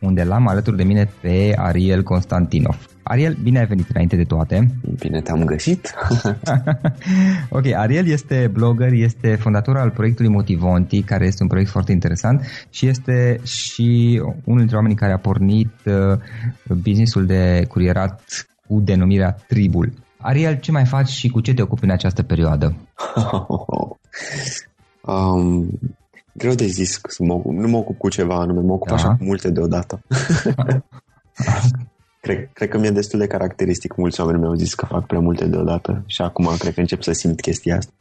unde l-am alături de mine pe Ariel Constantinov. Ariel, bine ai venit înainte de toate. Bine te-am găsit. ok, Ariel este blogger, este fondator al proiectului Motivonti, care este un proiect foarte interesant și este și unul dintre oamenii care a pornit uh, businessul de curierat cu denumirea Tribul. Ariel, ce mai faci și cu ce te ocupi în această perioadă? Um, greu de zis, mă ocup, nu mă ocup cu ceva anume, mă ocup da. așa cu multe deodată. cred, cred că mi-e destul de caracteristic. Mulți oameni mi-au zis că fac prea multe deodată și acum cred că încep să simt chestia asta.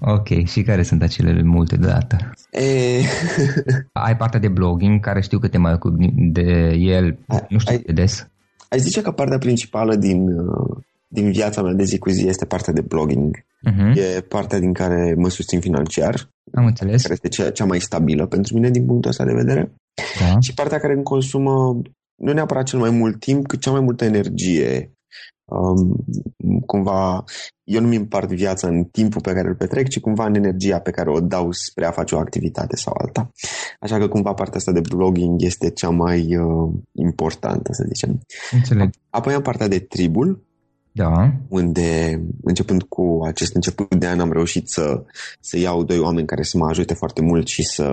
Ok, și care sunt acele multe deodată? E... Ai partea de blogging, care știu că te mai ocupi de el, ai, nu știu ai, de des. Ai zice că partea principală din, uh, din viața mea de zi cu zi este partea de blogging. Uh-huh. E partea din care mă susțin financiar. Am înțeles. Care este cea, cea mai stabilă pentru mine din punctul ăsta de vedere. Da. Și partea care îmi consumă nu neapărat cel mai mult timp, cât cea mai multă energie Um, cumva, eu nu mi împart viața în timpul pe care îl petrec, ci cumva în energia pe care o dau spre a face o activitate sau alta. Așa că cumva partea asta de blogging este cea mai uh, importantă, să zicem. Înțeleg. Apoi am partea de tribul, da. unde, începând cu acest început de an, am reușit să, să iau doi oameni care să mă ajute foarte mult și să...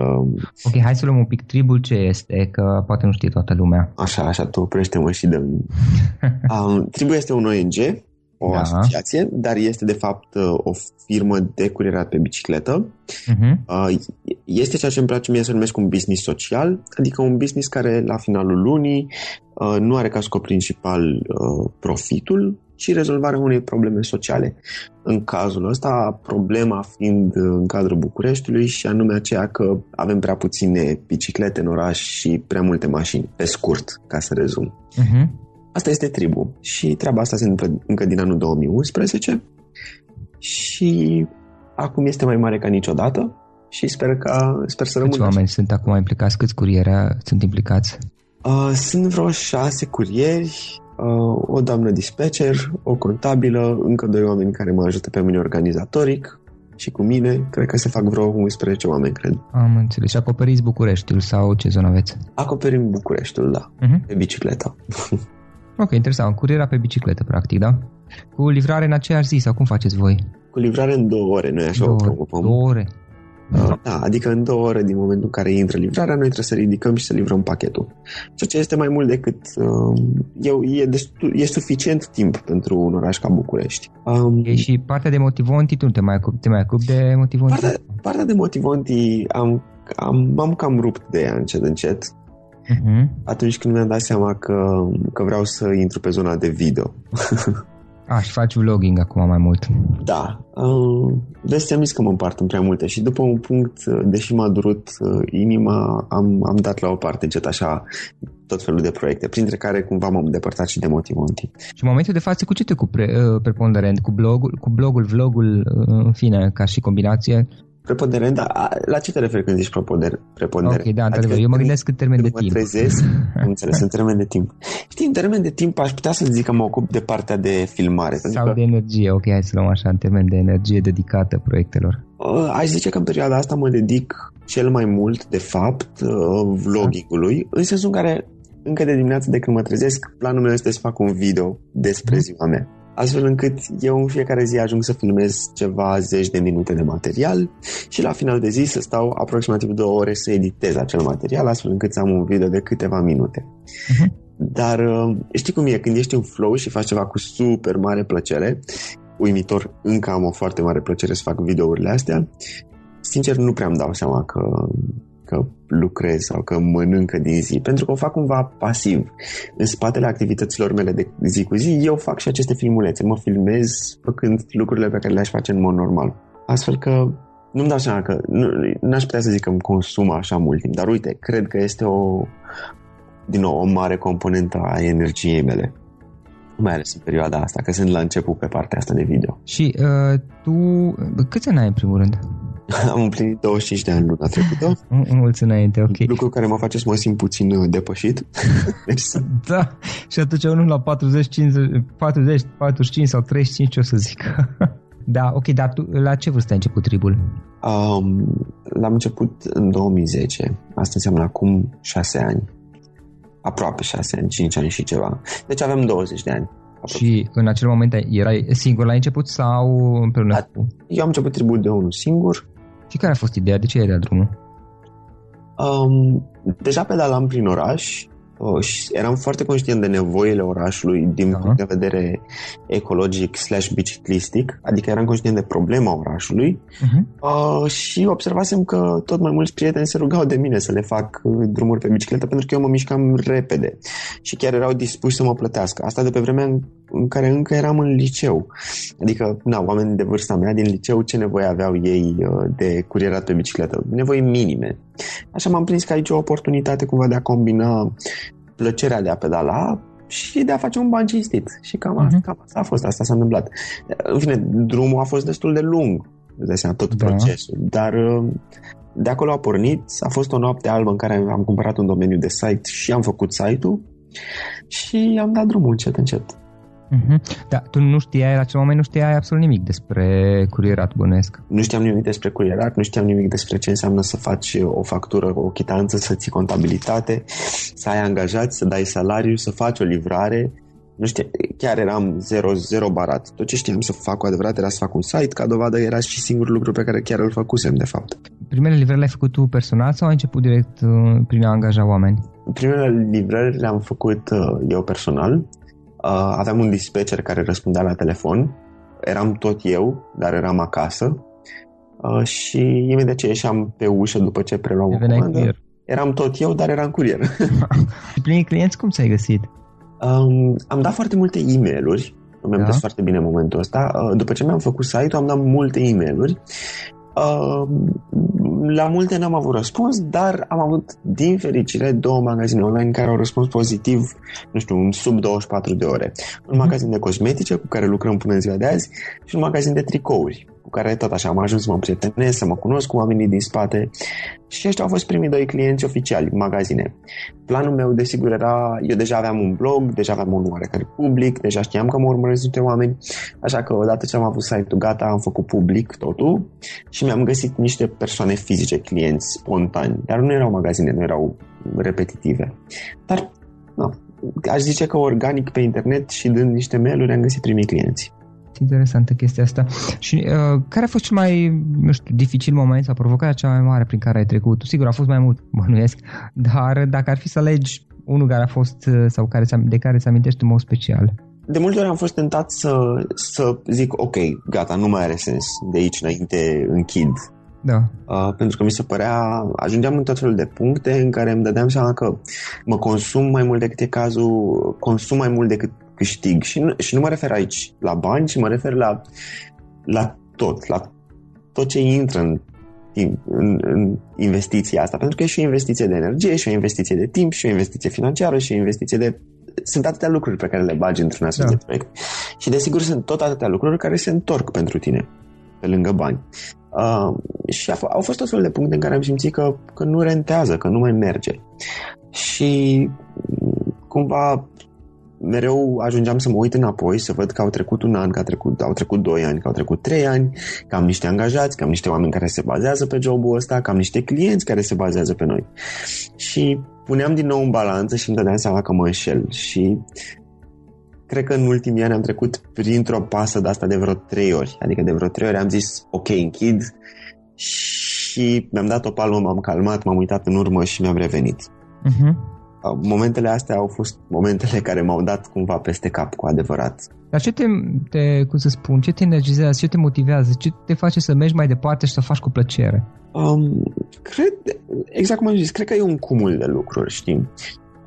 Ok, hai să luăm un pic tribul ce este, că poate nu știe toată lumea. Așa, așa, tu oprește-mă și dă um, Tribul este un ONG, o da. asociație, dar este de fapt o firmă de curierat pe bicicletă. Uh-huh. Este ceea ce îmi place mie să numesc un business social, adică un business care la finalul lunii uh, nu are ca scop principal uh, profitul, și rezolvarea unei probleme sociale. În cazul ăsta, problema fiind în cadrul Bucureștiului și anume aceea că avem prea puține biciclete în oraș și prea multe mașini, pe scurt, ca să rezum. Uh-huh. Asta este tribu și treaba asta se întâmplă încă din anul 2011 și acum este mai mare ca niciodată și sper, că, sper să rămână. Câți oameni așa. sunt acum implicați? Câți curieri sunt implicați? Uh, sunt vreo șase curieri, uh, o doamnă dispatcher, o contabilă, încă doi oameni care mă ajută pe mine organizatoric și cu mine, cred că se fac vreo 11 oameni, cred. Am înțeles. Și acoperiți Bucureștiul sau ce zonă aveți? Acoperim Bucureștiul, da, uh-huh. pe bicicletă. ok, interesant. Curiera pe bicicletă, practic, da? Cu livrare în aceeași zi sau cum faceți voi? Cu livrare în două ore, noi așa două, o promovăm. Două ore? Uh, da, adică în două ore din momentul în care intră livrarea, noi trebuie să ridicăm și să livrăm pachetul. Ceea ce este mai mult decât... Uh, eu, e, destul, e suficient timp pentru un oraș ca București. Um, e și partea de motivonti, tu te mai ocupi, te mai ocupi de motivonti? Partea, partea de motivonti am, am, m-am cam rupt de ea încet, încet. Uh-huh. Atunci când mi-am dat seama că, că vreau să intru pe zona de video. Aș, și faci vlogging acum mai mult. Da. Uh, vezi, ți-am zis că mă împart în prea multe și după un punct, uh, deși m-a durut uh, inima, am, am dat la o parte încet așa tot felul de proiecte, printre care cumva m-am depărtat și de Motimonti. Și în momentul de față, cu ce te cu pre, uh, preponderent? Cu blogul, cu blogul, vlogul, uh, în fine, ca și combinație? Preponderent, dar la ce te referi când zici preponderent? Ok, da, adică eu mă gândesc în termen de timp. Mă trezesc, am înțeles, în termen de timp. Știi, în termen de timp aș putea să zic că mă ocup de partea de filmare. Sau că... de energie, ok, hai să luăm așa, în termen de energie dedicată proiectelor. Uh, aș zice că în perioada asta mă dedic cel mai mult, de fapt, uh, vlogging-ului, în sensul în care încă de dimineață de când mă trezesc, planul meu este să fac un video despre mm. ziua mea astfel încât eu în fiecare zi ajung să filmez ceva zeci de minute de material și la final de zi să stau aproximativ două ore să editez acel material, astfel încât să am un video de câteva minute. Uh-huh. Dar uh, știi cum e, când ești în flow și faci ceva cu super mare plăcere, uimitor, încă am o foarte mare plăcere să fac videourile astea, sincer nu prea îmi dau seama că că lucrez sau că mănâncă din zi, pentru că o fac cumva pasiv. În spatele activităților mele de zi cu zi, eu fac și aceste filmulețe, mă filmez făcând lucrurile pe care le-aș face în mod normal. Astfel că nu-mi dau seama că nu, n-aș putea să zic că îmi consumă așa mult timp, dar uite, cred că este o, din nou, o mare componentă a energiei mele mai ales în perioada asta, că sunt la început pe partea asta de video. Și uh, tu, câți ani ai în primul rând? Am împlinit 25 de ani luna trecută. Mulți înainte, ok. Lucru care mă face să mă simt puțin uh, depășit. deci, da, și atunci unul la 40, 50, 40, 45 sau 35, ce o să zic? da, ok, dar tu, la ce vârstă ai început tribul? Um, l-am început în 2010. Asta înseamnă acum 6 ani. Aproape 6 ani, 5 ani și ceva. Deci avem 20 de ani. Și în acel moment erai singur la început sau împreună da, cu... Eu am început tribul de unul singur și care a fost ideea? De ce ai dat drumul? Um, deja pedalam prin oraș uh, și eram foarte conștient de nevoile orașului din da. punct de vedere ecologic slash biciclistic, adică eram conștient de problema orașului uh-huh. uh, și observasem că tot mai mulți prieteni se rugau de mine să le fac uh, drumuri pe bicicletă pentru că eu mă mișcam repede și chiar erau dispuși să mă plătească. Asta de pe vremea în, în care încă eram în liceu. Adică, na, oameni de vârsta mea din liceu, ce nevoie aveau ei uh, de curierat pe bicicletă? Nevoi minime. Așa m-am prins că aici o oportunitate cumva de a combina plăcerea de a pedala și de a face un ban cinstit. Și cam, asta, uh-huh. cam asta a fost, asta s-a întâmplat. În fine, drumul a fost destul de lung, de seama, tot da. procesul, dar uh, de acolo a pornit, a fost o noapte albă în care am cumpărat un domeniu de site și am făcut site-ul și am dat drumul încet, încet. Uh-huh. Da, tu nu știai, la acel moment nu știai absolut nimic despre curierat bănuiesc. Nu știam nimic despre curierat, nu știam nimic despre ce înseamnă să faci o factură, o chitanță, să ții contabilitate, să ai angajați, să dai salariu, să faci o livrare. Nu știu, chiar eram 0-0 barat. Tot ce știam să fac cu adevărat era să fac un site, ca dovadă era și singurul lucru pe care chiar îl făcusem, de fapt. Primele livrări le-ai făcut tu personal sau ai început direct uh, prin a angaja oameni? Primele livrări le-am făcut uh, eu personal Uh, aveam un dispatcher care răspundea la telefon. Eram tot eu, dar eram acasă. Uh, și imediat ce ieșeam pe ușă după ce preluam o comandă, curier. eram tot eu, dar eram curier. și prin clienți cum ți-ai găsit? Um, am dat foarte multe e mail mi-am da. foarte bine în momentul ăsta. Uh, după ce mi-am făcut site-ul, am dat multe e mail Uh, la multe n-am avut răspuns, dar am avut, din fericire, două magazine online care au răspuns pozitiv, nu știu, în sub 24 de ore. Un mm-hmm. magazin de cosmetice cu care lucrăm până în ziua de azi și un magazin de tricouri cu care tot așa am ajuns să mă prietenesc, să mă cunosc cu oamenii din spate și ăștia au fost primii doi clienți oficiali, magazine. Planul meu, desigur, era, eu deja aveam un blog, deja aveam un oarecare public, deja știam că mă urmăresc niște oameni, așa că odată ce am avut site-ul gata, am făcut public totul și mi-am găsit niște persoane fizice, clienți spontani, dar nu erau magazine, nu erau repetitive. Dar, nu, aș zice că organic pe internet și dând niște mail-uri am găsit primii clienți interesantă chestia asta. Și uh, care a fost cel mai, nu știu, dificil moment sau provocarea cea mai mare prin care ai trecut? Sigur, a fost mai mult, bănuiesc, dar dacă ar fi să alegi unul care a fost uh, sau care, de care ți amintești în mod special? De multe ori am fost tentat să, să zic, ok, gata, nu mai are sens, de aici înainte închid. Da. Uh, pentru că mi se părea, ajungeam în tot felul de puncte în care îmi dădeam seama că mă consum mai mult decât e cazul, consum mai mult decât câștig. Și nu, și nu mă refer aici la bani, ci mă refer la, la tot, la tot ce intră în, în, în investiția asta. Pentru că e și o investiție de energie, și o investiție de timp, și o investiție financiară, și o investiție de... Sunt atâtea lucruri pe care le bagi într-un astfel da. de proiect. Și desigur sunt tot atâtea lucruri care se întorc pentru tine, pe lângă bani. Uh, și a, au fost tot felul de puncte în care am simțit că, că nu rentează, că nu mai merge. Și cumva mereu ajungeam să mă uit înapoi, să văd că au trecut un an, că au trecut, au trecut doi ani, că au trecut trei ani, că am niște angajați, că am niște oameni care se bazează pe jobul ăsta, că am niște clienți care se bazează pe noi. Și puneam din nou în balanță și îmi dădeam seama că mă înșel. Și cred că în ultimii ani am trecut printr-o pasă de asta de vreo trei ori. Adică de vreo trei ori am zis, ok, închid și mi-am dat o palmă, m-am calmat, m-am uitat în urmă și mi-am revenit. Uh-huh momentele astea au fost momentele care m-au dat cumva peste cap cu adevărat. Dar ce te, te, cum să spun, ce te energizează, ce te motivează, ce te face să mergi mai departe și să faci cu plăcere? Um, cred, exact cum am zis, cred că e un cumul de lucruri, știi?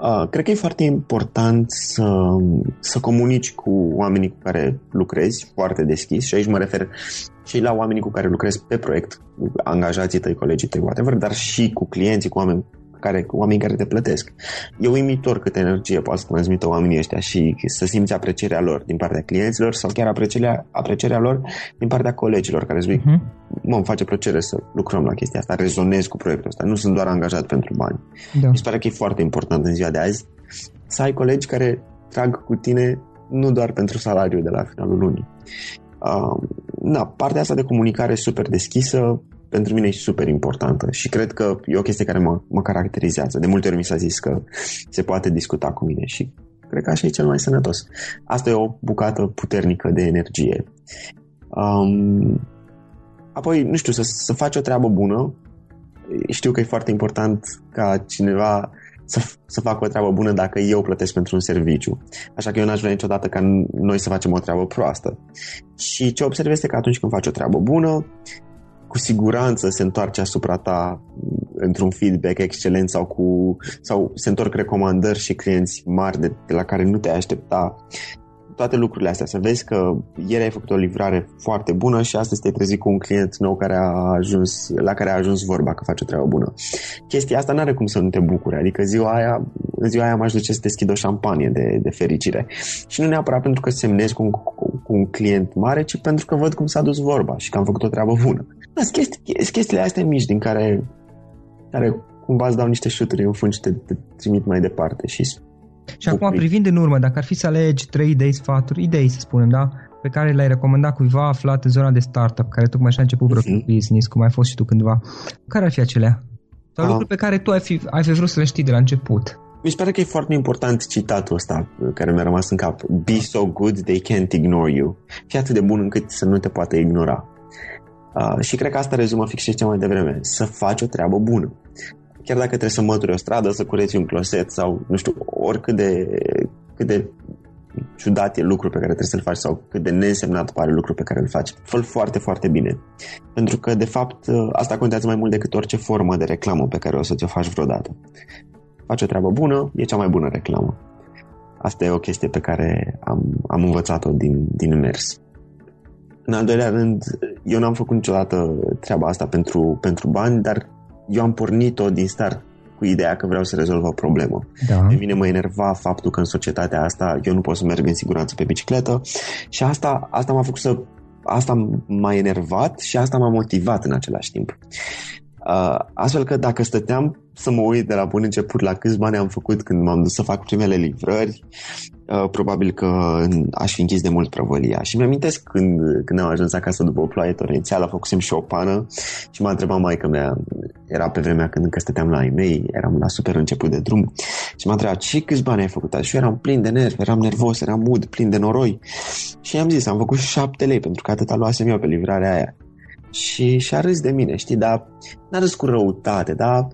Uh, cred că e foarte important să, să comunici cu oamenii cu care lucrezi foarte deschis și aici mă refer și la oamenii cu care lucrezi pe proiect, angajații tăi, colegii tăi, whatever, dar și cu clienții, cu oameni care, oameni care te plătesc. E uimitor câtă energie poate să transmită oamenii ăștia și să simți aprecierea lor din partea clienților sau chiar aprecierea, aprecierea lor din partea colegilor care zic, uh-huh. mă, îmi face plăcere să lucrăm la chestia asta, rezonez cu proiectul ăsta, nu sunt doar angajat pentru bani. Da. Mi se pare că e foarte important în ziua de azi să ai colegi care trag cu tine nu doar pentru salariul de la finalul lunii. Uh, na, partea asta de comunicare super deschisă, pentru mine e super importantă și cred că e o chestie care mă, mă caracterizează. De multe ori mi s-a zis că se poate discuta cu mine și cred că așa e cel mai sănătos. Asta e o bucată puternică de energie. Um, apoi, nu știu, să, să faci o treabă bună. Știu că e foarte important ca cineva să, să facă o treabă bună dacă eu plătesc pentru un serviciu. Așa că eu n-aș vrea niciodată ca noi să facem o treabă proastă. Și ce observ este că atunci când faci o treabă bună, cu siguranță se întoarce asupra ta într-un feedback excelent sau, cu, sau se întorc recomandări și clienți mari de, de la care nu te aștepta toate lucrurile astea, să vezi că ieri ai făcut o livrare foarte bună și astăzi te-ai trezit cu un client nou care a ajuns, la care a ajuns vorba că face o treabă bună. Chestia asta nu are cum să nu te bucure, adică ziua aia, în ziua aia m-aș duce să deschid o șampanie de, de fericire. Și nu neapărat pentru că semnezi cu un, cu, cu un client mare, ci pentru că văd cum s-a dus vorba și că am făcut o treabă bună. Da, sunt chestii, chestiile astea mici din care, care cumva îți dau niște șuturi în fund și te, te trimit mai departe și Și acum, privind în urmă, dacă ar fi să alegi trei idei, sfaturi, idei să spunem, da? Pe care le-ai recomandat cuiva aflat în zona de startup, care tocmai și-a început uh-huh. business, cum ai fost și tu cândva. Care ar fi acelea? Sau uh. lucruri pe care tu ai fi, ai fi vrut să le știi de la început? Mi se pare că e foarte important citatul ăsta care mi-a rămas în cap. Be so good they can't ignore you. Fii atât de bun încât să nu te poată ignora. Uh, și cred că asta rezumă fix ce mai devreme. Să faci o treabă bună. Chiar dacă trebuie să mături o stradă, să cureți un closet sau, nu știu, oricât de, cât de ciudat e lucru pe care trebuie să-l faci sau cât de neînsemnat pare lucru pe care îl faci. fă foarte, foarte bine. Pentru că, de fapt, asta contează mai mult decât orice formă de reclamă pe care o să ți-o faci vreodată. Faci o treabă bună, e cea mai bună reclamă. Asta e o chestie pe care am, am învățat-o din, din mers. În al doilea rând, eu n-am făcut niciodată treaba asta pentru, pentru bani, dar eu am pornit-o din start cu ideea că vreau să rezolv o problemă. Da. Pe mine mă enerva faptul că în societatea asta eu nu pot să merg în siguranță pe bicicletă și asta, asta m-a făcut să asta m-a enervat și asta m-a motivat în același timp. Uh, astfel că dacă stăteam să mă uit de la bun început la câți bani am făcut când m-am dus să fac primele livrări, uh, probabil că aș fi închis de mult prăvălia. Și mi-amintesc când, când am ajuns acasă după o ploaie torențială, făcusem și o pană și m-a întrebat maica mea, era pe vremea când încă stăteam la ei mei, eram la super început de drum și m-a întrebat, ce câți bani ai făcut? Și eu eram plin de nervi, eram nervos, eram mud, plin de noroi. Și i-am zis, am făcut șapte lei pentru că atâta luasem eu pe livrarea aia. Și și-a râs de mine, știi, dar n-a râs cu răutate, dar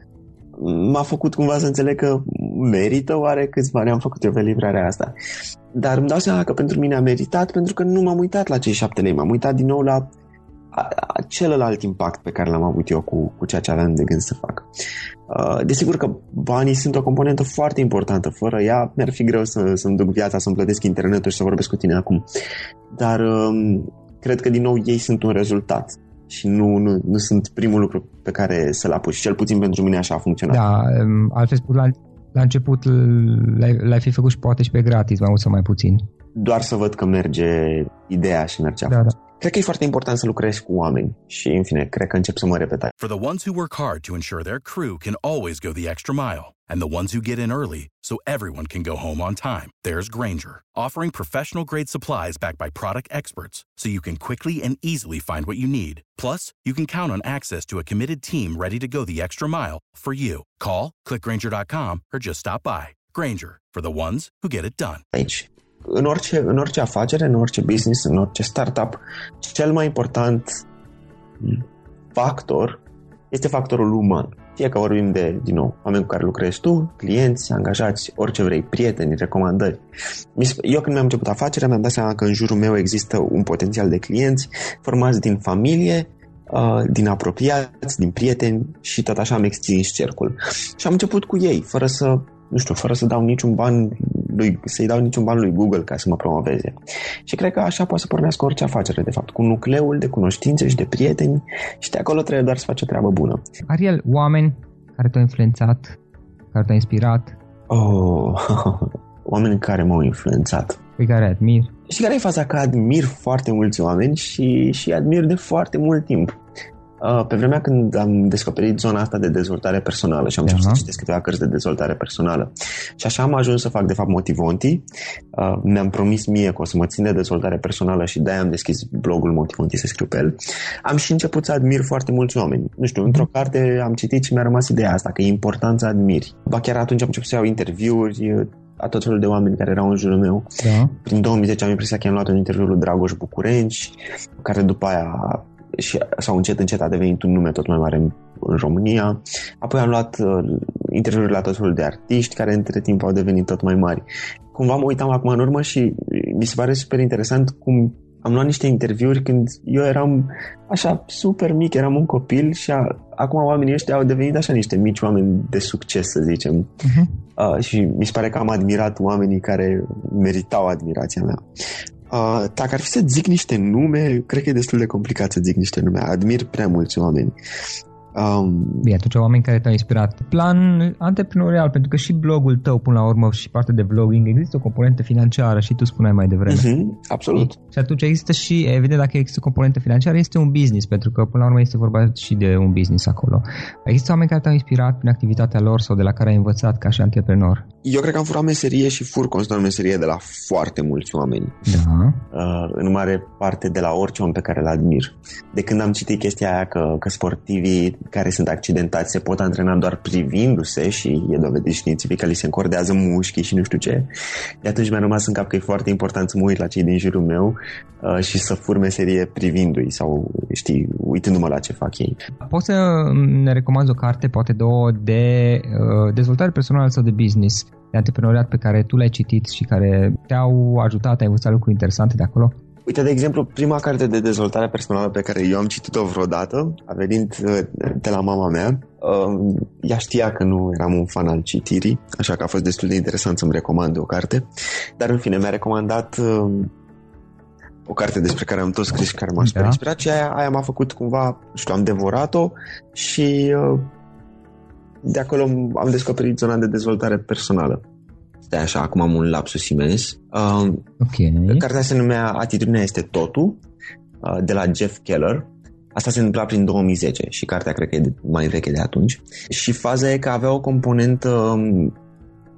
m-a făcut cumva să înțeleg că merită oare câți bani am făcut eu pe livrarea asta. Dar îmi dau seama că pentru mine a meritat pentru că nu m-am uitat la cei șapte lei, m-am uitat din nou la celălalt impact pe care l-am avut eu cu, cu ceea ce aveam de gând să fac. Uh, desigur că banii sunt o componentă foarte importantă. Fără ea mi-ar fi greu să, să-mi duc viața, să-mi plătesc internetul și să vorbesc cu tine acum. Dar um, cred că din nou ei sunt un rezultat și nu, nu, nu sunt primul lucru pe care să-l apuci. Cel puțin pentru mine așa a funcționat. Da, um, altfel spus, la, la început l-ai, l-ai fi făcut și poate și pe gratis, mai mult sau mai puțin. Doar să văd că merge ideea și merge da, da. Cred că e foarte important să lucrezi cu oameni și, în fine, cred că încep să mă repet. For the ones who work hard to ensure their crew can always go the extra mile and the ones who get in early so everyone can go home on time, there's Granger, offering professional grade supplies backed by product experts so you can quickly and easily find what you need. Plus, you can count on access to a committed team ready to go the extra mile for you. Call, clickgranger.com or just stop by. Granger, for the ones who get it done. Aici în orice, în orice afacere, în orice business, în orice startup, cel mai important factor este factorul uman. Fie că vorbim de, din nou, oameni cu care lucrezi tu, clienți, angajați, orice vrei, prieteni, recomandări. Eu când mi-am început afacerea, mi-am dat seama că în jurul meu există un potențial de clienți formați din familie, uh, din apropiați, din prieteni și tot așa am extins cercul. Și am început cu ei, fără să nu știu, fără să dau niciun ban lui, să-i dau niciun ban lui Google ca să mă promoveze. Și cred că așa poate să pornească orice afacere, de fapt, cu nucleul de cunoștințe și de prieteni și de acolo trebuie doar să faci o treabă bună. Ariel, oameni care te-au influențat, care te-au inspirat? Oh, oameni care m-au influențat. Pe care admir? Și care e faza că admir foarte mulți oameni și, și admir de foarte mult timp. Uh, pe vremea când am descoperit zona asta de dezvoltare personală și am început uh-huh. să citesc câteva cărți de dezvoltare personală și așa am ajuns să fac de fapt Motivonti. Uh, mi-am promis mie că o să mă țin de dezvoltare personală și de-aia am deschis blogul Motivonti să scriu pe el. Am și început să admir foarte mulți oameni. Nu știu, într-o mhm. carte am citit și mi-a rămas ideea asta, că e important să admiri. Ba chiar atunci am început să iau interviuri, a tot felul de oameni care erau în jurul meu. Da. Prin 2010 am impresia că am luat un interviu lui Dragoș Bucurenci, care după aia și, sau încet încet a devenit un nume tot mai mare în, în România. Apoi am luat uh, interviuri la tot felul de artiști care între timp au devenit tot mai mari. Cumva mă uitam acum în urmă și mi se pare super interesant cum am luat niște interviuri când eu eram așa super mic, eram un copil și a, acum oamenii ăștia au devenit așa niște mici oameni de succes, să zicem. Uh-huh. Uh, și mi se pare că am admirat oamenii care meritau admirația mea. Uh, dacă ar fi să zic niște nume, cred că e destul de complicat să zic niște nume. Admir prea mulți oameni. Um, Bine, atunci oameni care te-au inspirat. Plan antreprenorial, pentru că și blogul tău, până la urmă, și partea de vlogging, există o componentă financiară și tu spuneai mai devreme. Uh-huh, absolut. Și atunci există și, evident, dacă există o componentă financiară, este un business, pentru că până la urmă este vorba și de un business acolo. Există oameni care te-au inspirat prin activitatea lor sau de la care ai învățat ca și antreprenor? Eu cred că am furat meserie și fur constant meserie de la foarte mulți oameni. Da. Uh, în mare parte de la orice om pe care îl admir. De când am citit chestia aia că, că sportivii care sunt accidentați se pot antrena doar privindu-se și e dovedit științific că li se încordează mușchii și nu știu ce. De atunci mi-a rămas în cap că e foarte important să mă uit la cei din jurul meu uh, și să fur meserie privindu-i sau, știi, uitându-mă la ce fac ei. Poți să ne recomanzi o carte, poate două, de uh, dezvoltare personală sau de business, de antreprenoriat pe care tu le-ai citit și care te-au ajutat, ai învățat lucruri interesante de acolo? Uite, de exemplu, prima carte de dezvoltare personală pe care eu am citit-o vreodată, a venit uh, de la mama mea. Uh, ea știa că nu eram un fan al citirii, așa că a fost destul de interesant să-mi recomande o carte. Dar, în fine, mi-a recomandat uh, o carte despre care am tot scris și care m-a super da. inspirat și aia, aia m-a făcut cumva, nu știu, am devorat-o și de acolo am descoperit zona de dezvoltare personală. Stai așa, acum am un lapsus imens. Uh, ok. Cartea se numea Atitudinea este totul, uh, de la Jeff Keller. Asta se întâmpla prin 2010 și cartea cred că e mai veche de atunci. Și faza e că avea o componentă um,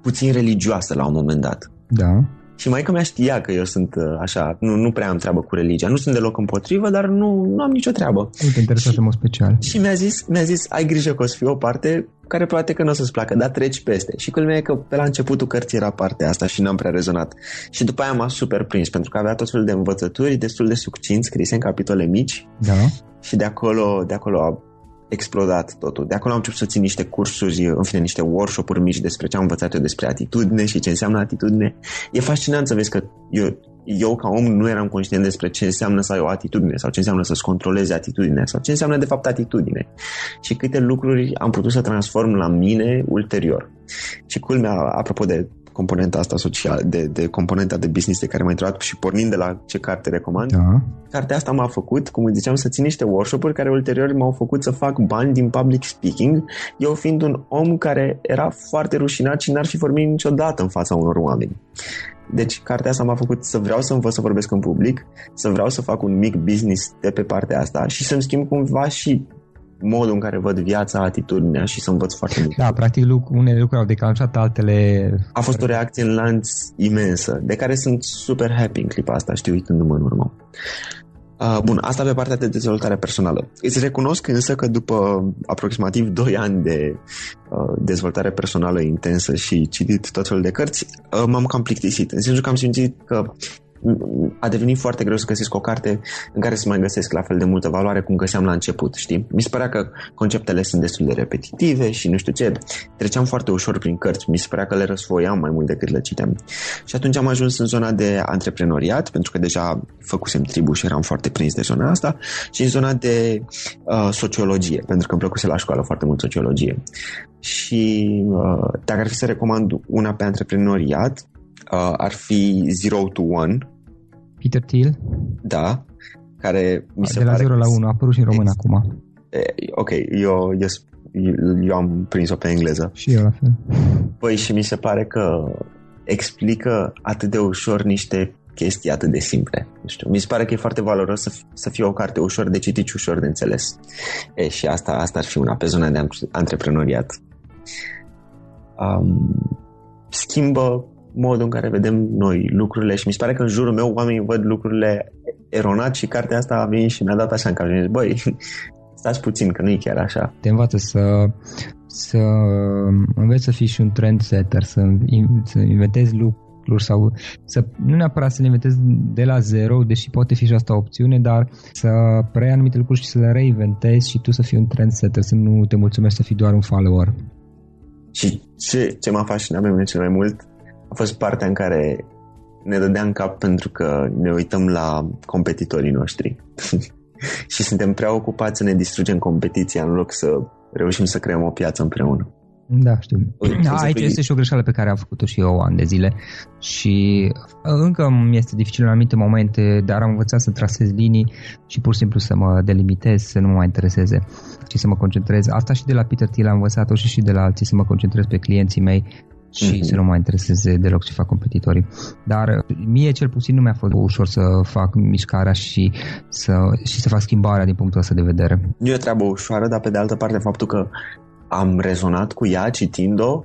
puțin religioasă la un moment dat. Da. Și mai că mea știa că eu sunt uh, așa, nu, nu prea am treabă cu religia. Nu sunt deloc împotrivă, dar nu, nu am nicio treabă. Nu te interesează în mod special. Și mi-a zis, mi-a zis, ai grijă că o să fie o parte care poate că nu o să-ți placă, dar treci peste. Și culmea e că pe la începutul cărții era partea asta și n-am prea rezonat. Și după aia m-a super prins, pentru că avea tot felul de învățături destul de succint, scrise în capitole mici. Da. Și de acolo, de acolo a explodat totul. De acolo am început să țin niște cursuri, în fine, niște workshop-uri mici despre ce am învățat eu despre atitudine și ce înseamnă atitudine. E fascinant să vezi că eu, eu ca om nu eram conștient despre ce înseamnă să ai o atitudine sau ce înseamnă să-ți controlezi atitudinea sau ce înseamnă de fapt atitudine și câte lucruri am putut să transform la mine ulterior. Și culmea, apropo de componenta asta socială, de, de componenta de business de care m-ai intrat și pornind de la ce carte recomand, da. cartea asta m-a făcut, cum ziceam, să țin niște workshop-uri care ulterior m-au făcut să fac bani din public speaking, eu fiind un om care era foarte rușinat și n-ar fi vorbit niciodată în fața unor oameni. Deci cartea asta m-a făcut să vreau să învăț să vorbesc în public, să vreau să fac un mic business de pe partea asta și să-mi schimb cumva și modul în care văd viața, atitudinea și să învăț foarte mult. Da, practic unele lucruri au declanșat, altele... A fost o reacție în lanț imensă, de care sunt super happy în clipa asta, știu, uitându-mă în urmă. Uh, bun, asta pe partea de dezvoltare personală. Îți recunosc însă că după aproximativ 2 ani de uh, dezvoltare personală intensă și citit tot felul de cărți, uh, m-am cam plictisit. În sensul că am simțit că a devenit foarte greu să găsesc o carte în care să mai găsesc la fel de multă valoare cum găseam la început, știi? Mi se părea că conceptele sunt destul de repetitive și nu știu ce. Treceam foarte ușor prin cărți, mi se părea că le răsfoiam mai mult decât le citeam. Și atunci am ajuns în zona de antreprenoriat, pentru că deja făcusem tribu și eram foarte prins de zona asta, și în zona de uh, sociologie, pentru că îmi plăcuse la școală foarte mult sociologie. Și uh, dacă ar fi să recomand una pe antreprenoriat, uh, ar fi Zero to One. Peter Thiel? Da, care mi se De la pare 0 la 1, a apărut și în român ex- acum. E, ok, eu, eu, eu am prins-o pe engleză. Și eu la fel. Păi și mi se pare că explică atât de ușor niște chestii atât de simple. Nu știu, mi se pare că e foarte valoros să, să fie o carte ușor de citit și ușor de înțeles. E, și asta, asta ar fi una pe zona de antreprenoriat. Um, schimbă modul în care vedem noi lucrurile și mi se pare că în jurul meu oamenii văd lucrurile eronat și cartea asta a venit și mi-a dat așa în cap și băi, stați puțin că nu e chiar așa. Te învață să, să înveți să fii și un trendsetter, să, să inventezi lucruri sau să nu neapărat să le inventezi de la zero, deși poate fi și asta o opțiune, dar să preiei anumite lucruri și să le reinventezi și tu să fii un trendsetter, să nu te mulțumești să fii doar un follower. Și ce, ce m-a fascinat pe mine cel mai mult a fost partea în care ne dădea în cap pentru că ne uităm la competitorii noștri și suntem prea ocupați să ne distrugem competiția în loc să reușim să creăm o piață împreună. Da, știu. Da, aici este și o greșeală pe care am făcut-o și eu ani de zile și încă mi este dificil în anumite momente, dar am învățat să trasez linii și pur și simplu să mă delimitez, să nu mă mai intereseze și să mă concentrez. Asta și de la Peter Thiel am învățat-o și și de la alții să mă concentrez pe clienții mei și mm-hmm. să nu mă intereseze deloc ce fac competitorii. Dar mie cel puțin nu mi-a fost ușor să fac mișcarea și să, și să fac schimbarea din punctul ăsta de vedere. Nu e o treabă ușoară, dar pe de altă parte faptul că am rezonat cu ea citind-o,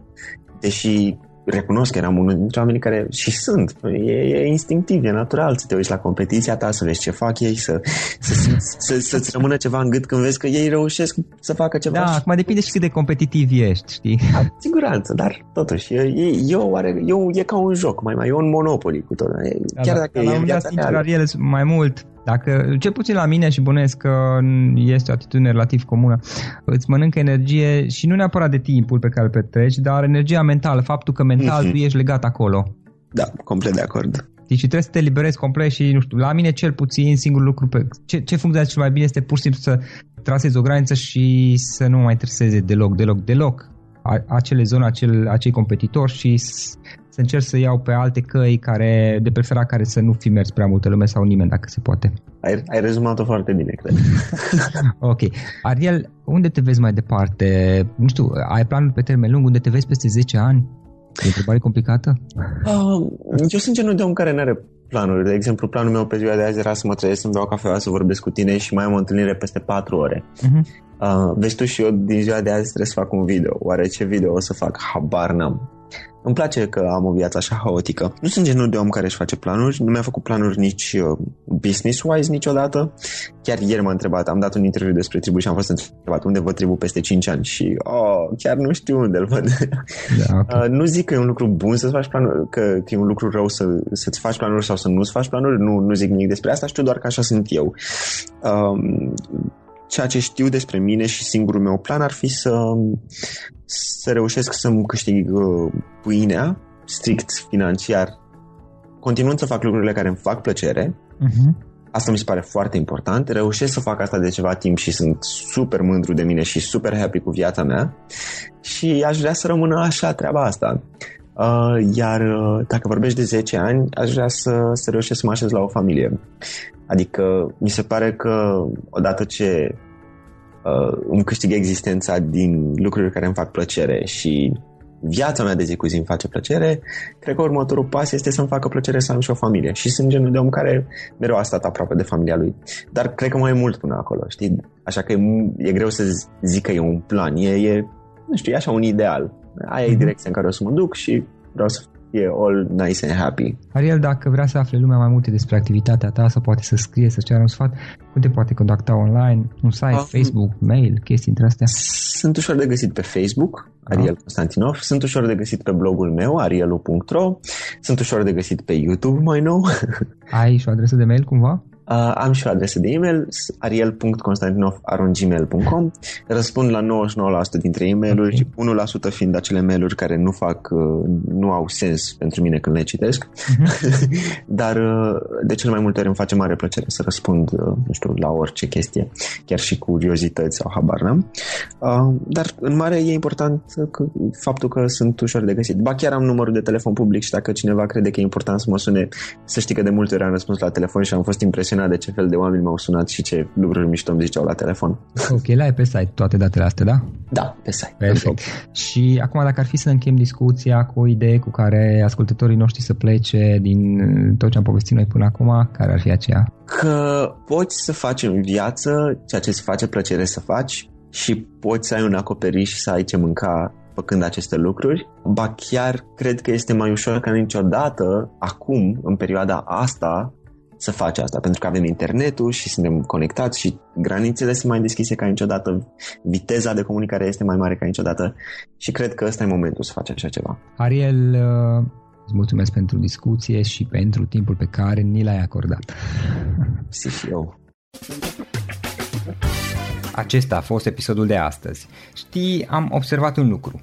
deși recunosc că eram unul dintre oamenii care și sunt. E, e instinctiv, e natural să te uiți la competiția ta, să vezi ce fac ei, să, să, să, să-ți rămână ceva în gât când vezi că ei reușesc să facă ceva. Da, acum depinde și cât de competitiv ești, știi? Da, siguranță, dar totuși, e, e, e, oare, e, e ca un joc, mai mai e un monopoli cu tot. Da, Chiar da, dacă da, e în viața reală. mai mult dacă, cel puțin la mine și bănuiesc că este o atitudine relativ comună, îți mănâncă energie și nu neapărat de timpul pe care îl petreci, dar energia mentală, faptul că mental mm-hmm. tu ești legat acolo. Da, complet de acord. Deci trebuie să te liberezi complet și, nu știu, la mine cel puțin singurul lucru pe ce, ce funcționează cel mai bine este pur și simplu să trasezi o graniță și să nu mai intereseze deloc, deloc, deloc acele zone, acel, acei competitori și să încerc să iau pe alte căi care, de preferat care să nu fi mers prea multă lume sau nimeni dacă se poate. Ai, ai rezumat-o foarte bine, cred. ok. Ariel, unde te vezi mai departe? Nu știu, ai planul pe termen lung? Unde te vezi peste 10 ani? E o întrebare complicată? Uh, eu sunt genul de om care nu are planuri. De exemplu, planul meu pe ziua de azi era să mă trezesc, să-mi beau cafea, să vorbesc cu tine și mai am o întâlnire peste 4 ore. Uh-huh. Uh, vezi tu și eu din ziua de azi trebuie să fac un video. Oare ce video o să fac? Habar n-am. Îmi place că am o viață așa haotică. Nu sunt genul de om care își face planuri, nu mi-a făcut planuri nici uh, business-wise niciodată. Chiar ieri m-a întrebat, am dat un interviu despre tribu și am fost întrebat unde văd tribu peste 5 ani și oh, chiar nu știu unde îl văd. Da, okay. uh, nu zic că e un lucru bun să-ți faci planuri, că, că e un lucru rău să, să-ți faci planuri sau să nu-ți faci planuri, nu, nu zic nimic despre asta, știu doar că așa sunt eu. Um, ceea ce știu despre mine și singurul meu plan ar fi să, să reușesc să-mi câștig uh, pâinea, strict financiar, continuând să fac lucrurile care îmi fac plăcere. Uh-huh. Asta mi se pare foarte important. Reușesc să fac asta de ceva timp și sunt super mândru de mine și super happy cu viața mea și aș vrea să rămână așa treaba asta. Uh, iar uh, dacă vorbești de 10 ani, aș vrea să, să reușesc să mă așez la o familie. Adică mi se pare că odată ce uh, îmi câștig existența din lucruri care îmi fac plăcere și viața mea de zi cu zi îmi face plăcere, cred că următorul pas este să-mi facă plăcere să am și o familie. Și sunt genul de om care mereu a stat aproape de familia lui. Dar cred că mai e mult până acolo, știi? Așa că e, e greu să zic că e un plan. E, e nu știu, e așa un ideal. Aia e mhm. direcția în care o să mă duc și vreau să fie all nice and happy. Ariel, dacă vrea să afle lumea mai multe despre activitatea ta sau poate să scrie, să ceară un sfat, cum te poate contacta online? Un site, um, Facebook, mail, chestii între astea? Sunt ușor de găsit pe Facebook, Ariel ah. Constantinov, sunt ușor de găsit pe blogul meu, arielu.ro, sunt ușor de găsit pe YouTube mai nou. Ai și o adresă de mail cumva? Uh, am și o adresă de e-mail, ariel.constantinov.gmail.com Răspund la 99% dintre e mail okay. 1% fiind acele mail care nu fac, uh, nu au sens pentru mine când le citesc. Uh-huh. Dar uh, de cel mai multe ori îmi face mare plăcere să răspund, uh, nu știu, la orice chestie, chiar și curiozități sau habar n-am. Uh, dar în mare e important că, faptul că sunt ușor de găsit. Ba chiar am numărul de telefon public și dacă cineva crede că e important să mă sune, să știi că de multe ori am răspuns la telefon și am fost impresionat impresionat de ce fel de oameni m-au sunat și ce lucruri mișto îmi ziceau la telefon. Ok, la pe site toate datele astea, da? Da, pe site. Perfect. Și acum dacă ar fi să închem discuția cu o idee cu care ascultătorii noștri să plece din tot ce am povestit noi până acum, care ar fi aceea? Că poți să faci în viață ceea ce îți face plăcere să faci și poți să ai un acoperiș și să ai ce mânca făcând aceste lucruri, ba chiar cred că este mai ușor ca niciodată acum, în perioada asta, să faci asta, pentru că avem internetul și suntem conectați și granițele sunt mai deschise ca niciodată, viteza de comunicare este mai mare ca niciodată și cred că ăsta e momentul să faci așa ceva. Ariel, uh, îți mulțumesc pentru discuție și pentru timpul pe care ni l-ai acordat. Si și eu. Acesta a fost episodul de astăzi. Știi, am observat un lucru.